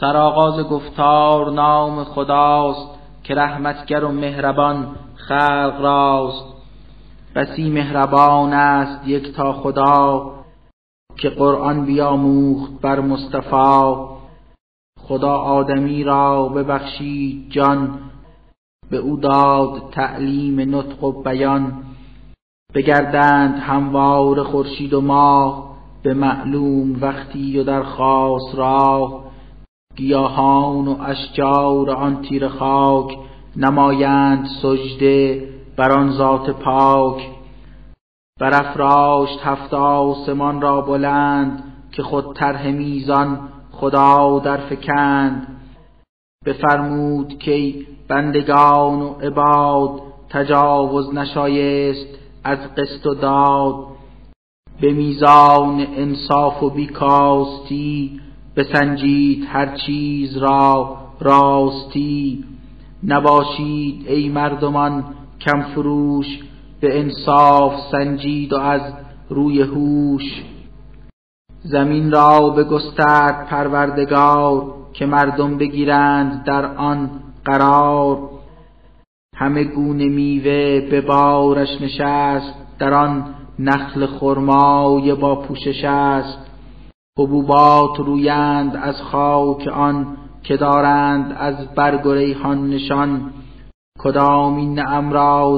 سرآغاز گفتار نام خداست که رحمتگر و مهربان خلق راست. بسی مهربان است یک تا خدا که قرآن بیاموخت بر مصطفی. خدا آدمی را ببخشید جان به او داد تعلیم نطق و بیان. بگردند هموار خورشید و ماه به معلوم وقتی و در خاص راه. گیاهان و اشجار آن تیر خاک نمایند سجده بر آن ذات پاک. برافراشت هفت آسمان را بلند که خود طرح میزان خدا در فکند. بفرمود که بندگان و عباد تجاوز نشایست از قسط و داد. به میزان انصاف و بیکاستی بسنجید هر چیز را راستی. نباشید ای مردمان کم فروش به انصاف سنجید و از روی هوش. زمین را بگسترد پروردگار که مردم بگیرند در آن قرار. همه گونه میوه به بارش نشست در آن نخل خرمای با پوشش است. حبوبات رویند از خاک آن که دارند از برگ و ریحان نشان. کدام این نعم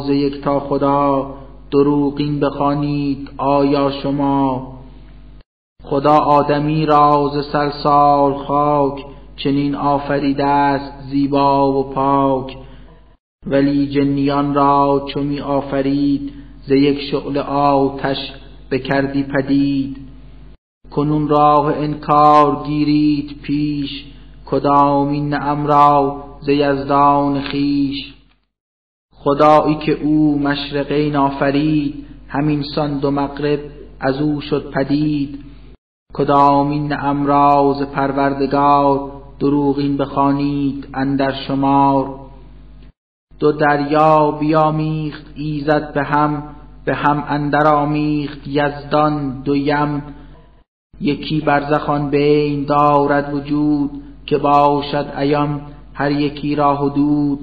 یک تا خدا دروغین بخوانید آیا شما؟ خدا آدمی راز سرسال خاک چنین آفریده است زیبا و پاک. ولی جنیان را چو می آفرید ز یک شعله آتش بکردی پدید. کنون راه انکار گیرید پیش کدامین نعم را ز یزدان خیش خدایی که او مشرقین آفرید همین سان دو مغرب از او شد پدید. کدامین نعم را ز پروردگار دروغین بخوانید اندر شمار. دو دریا بیامیخت ایزد به هم به هم اندر آمیخت یزدان دو یم یکی برزخ آن بین دارد وجود که باشد ایام هر یکی را حدود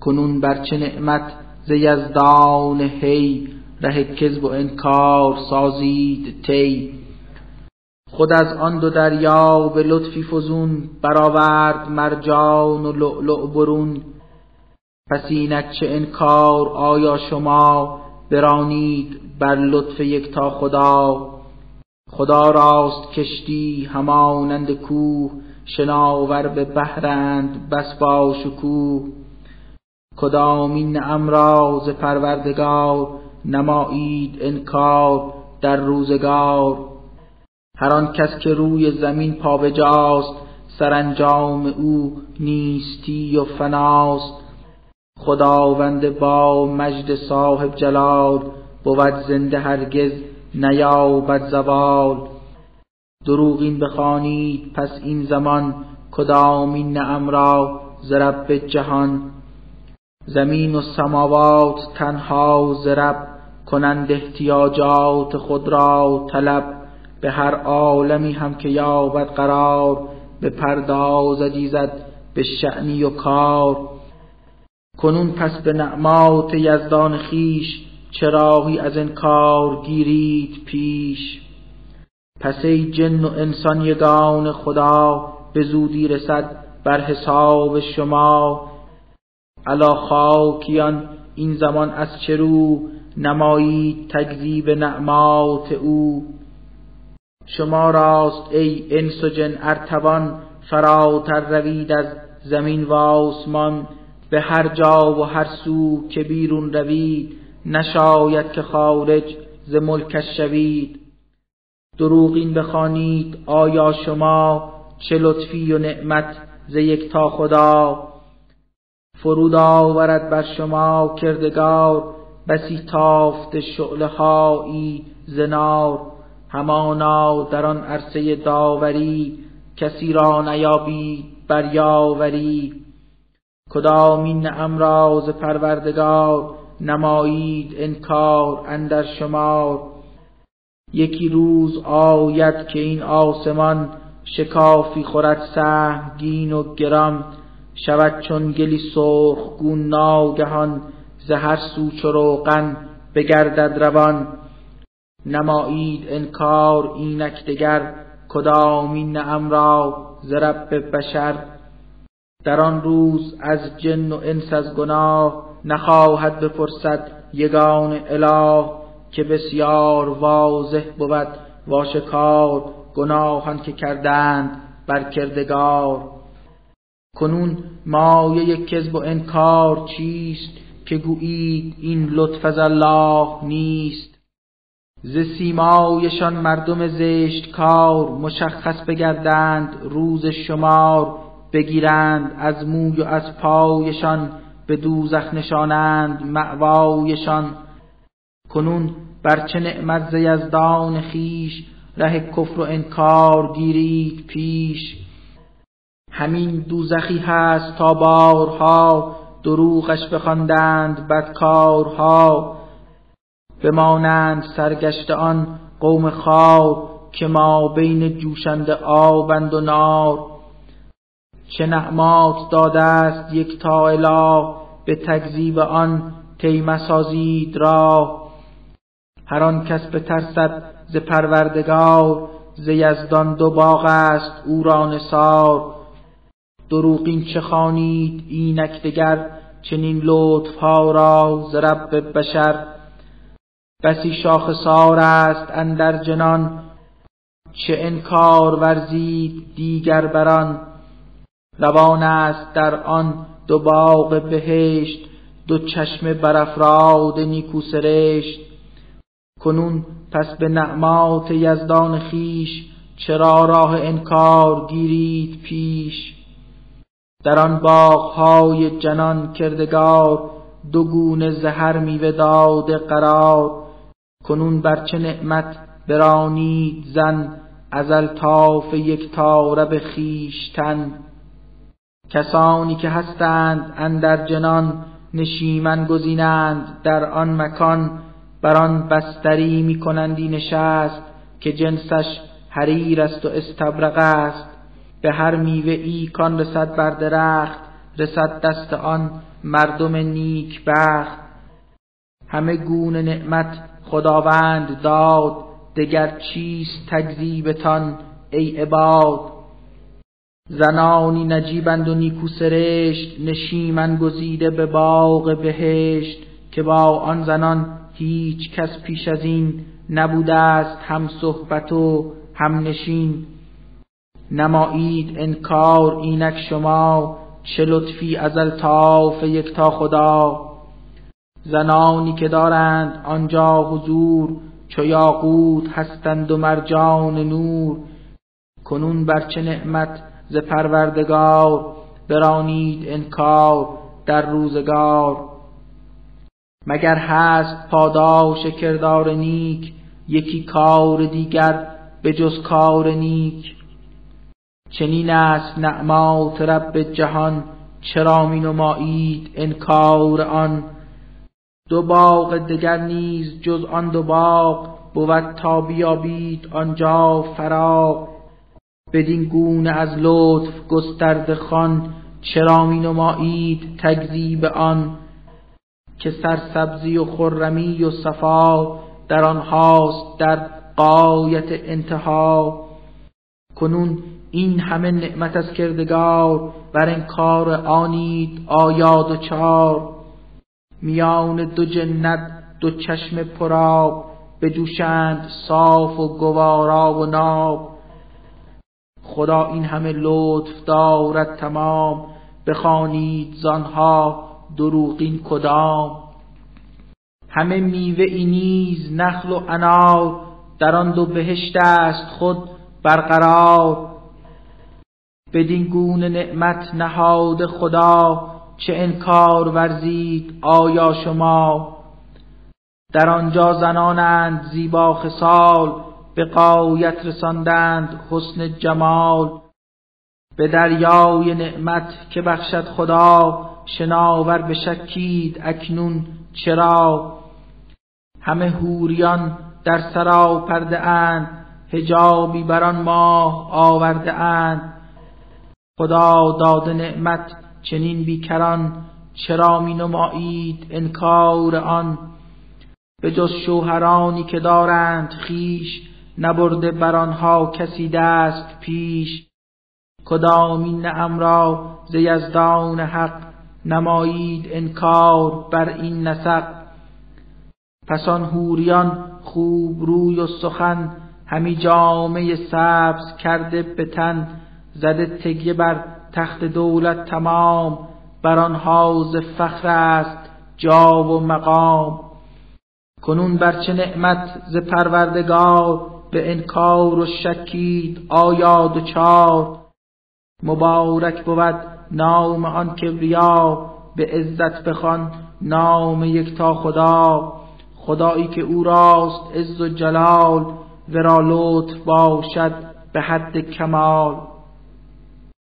کنون بر چه نعمت ز یزدان هی ره کذب و انکار سازید تی خود از آن دو دریا به لطفی فزون برآورد مرجان و لؤلؤ برون. پس اینک چه انکار آیا شما برانید بر لطف یکتا خدا؟ خدا راست کشتی همانند کوه شناور به بحرند بس با شکوه. کدامین نعم را ز پروردگار نمایید انکار در روزگار؟ هر آن کس که روی زمین پابجاست سرانجام او نیستی و فناست. خداوند با مجد صاحب جلال بود زنده هرگز نیابد زوال. دروغین بخوانید پس این زمان کدامین نعم را ز رب جهان؟ زمین و سماوات تنها رب کنند احتیاجات خود را طلب. به هر عالمی هم که یابد قرار به پردازد ایزد به شعنی و کار. کنون پس به نعمات یزدان خیش چراغی از انکار گیرید پیش. پس ای جن و انسان یگان خدا به زودی رسد بر حساب شما. علا خاکیان این زمان از چه رو؟ نمایید تکذیب نعمات او. شما راست ای انس و جن ارتوان فراتر روید از زمین و آسمان. به هر جا و هر سو که بیرون روید نشاید که خارج ز ملکش شوید دروغین بخوانید آیا شما چه لطفی و نعمت ز تا خدا؟ فرود آورد بر شما کردگار بسی تافت شعله هایی زنار همانا در آن عرصه داوری کسی را نیابید بر یاوری کدامین نعم را ز پروردگار نمایید انکار اندر شمار یکی روز آید که این آسمان شکافی خورد سهمگین و گرام شود چون گلی سرخ گون ناگهان ز هر سو چو بگردد روان. نمایید انکار اینک دگر کدامین نعم را ز رب بشر. در آن روز از جن و انس از گناه نخواهد بپرسد یگان اله که بسیار واضح بود واشکار گناهان که کردند بر کردگار. کنون مایه کذب و انکار چیست که گویید این لطف از الله نیست؟ ز سیمایشان مردم زشت کار مشخص بگردند روز شمار بگیرند از موی و از پایشان به دوزخ نشانند معوایشان کنون بر چه نعمت ز یزدان خیش ره کفر و انکار گیرید پیش. همین دوزخی هست تا بارها دروغش بخواندند بدکارها. بمانند سرگشت آن قوم خار که ما بین جوشنده آبند و نار. چه نعمات داده است یک تا اله به تکذیب آن تیمه سازید را هر آن کس بترسد ز پروردگار ز یزدان دو باغ است او را نثار. دروغین چه خوانید اینک دگر چنین لطف ها را ز رب بشر. بسی شاخسار است اندر جنان چه انکار ورزید دیگر بران روان است در آن دو باغ بهشت دو چشم برافراد نیکو سرشت. کنون پس به نعمات یزدان خیش چرا راه انکار گیرید پیش؟ در آن باغهای جنان کردگار دو گونه زهر میوه داده قرار. کنون بر چه نعمت برانید زن از الطاف یک تاره به خویشتن. کسانی که هستند اندر جنان نشیمن گزینند در آن مکان بر آن بستری میکنندی نشست که جنسش حریر است و استبرق است. به هر میوه ای کان رسد بر درخت رسد دست آن مردم نیک بخت. همه گونه نعمت خداوند داد دگر چیست تکذیبتان ای عباد؟ زنانی نجیبند و نیکو سرشت نشیمن گزیده به باغ بهشت که با آن زنان هیچ کس پیش از این نبوده است هم صحبت و هم نشین. نمایید انکار اینک شما چه لطفی از الطاف یکتا خدا. زنانی که دارند آنجا حضور چو یاقوت هستند و مرجان نور. کنون بر چه نعمت ز پروردگار برانید انکار در روزگار. مگر هست پاداش کردار نیک یکی کار دیگر به جز کار نیک؟ چنین است نعمات رب جهان چرا می نمایید انکار آن؟ دو باغ دگر نیز جز آن دو باغ بود تا بیابید آنجا فراغ. بدین گونه از لطف گسترده خان چرا می نمایید تکذیب آن؟ که سرسبزی و خرمی و صفا در آنهاست در قایت انتها. کنون این همه نعمت از کردگار بر انکار آنید آیاد و چار میان دو جنت دو چشم پراب بجوشند صاف و گوارا و ناب. خدا این همه لطف دارد تمام. بخوانید زانها دروغین کدام. همه میوه ای نیز نخل و انار در آن دو بهشت است خود برقرار. بدین گونه نعمت نهاد خدا چه انکار ورزید آیا شما؟ در آنجا زنانند زیبا خصال به قایت رساندند حسن جمال. به دریای نعمت که بخشد خدا شناور بشکید اکنون چرا. همه هوریان در سرا پرده اند هجابی بر آن ماه آورده اند. خدا داده نعمت چنین بیکران چرا می نمایید انکار آن؟ به جز شوهرانی که دارند خیش نبرده بر آنها کسی دست پیش. کدام این نعم را ز یزدان حق نمایید انکار بر این نسق؟ پس آن حوریان خوب روی و سخن همی جامعه سبز کرده به تن زده تگیه بر تخت دولت تمام بر آن حوض فخر است جا و مقام. کنون بر چه نعمت ز پروردگار به انکار و شکید آیا دچار مبارک بود نام آن کبریا به عزت بخوان نام یکتا خدا. خدایی که او راست عز و جلال ورا لطف باشد به حد کمال.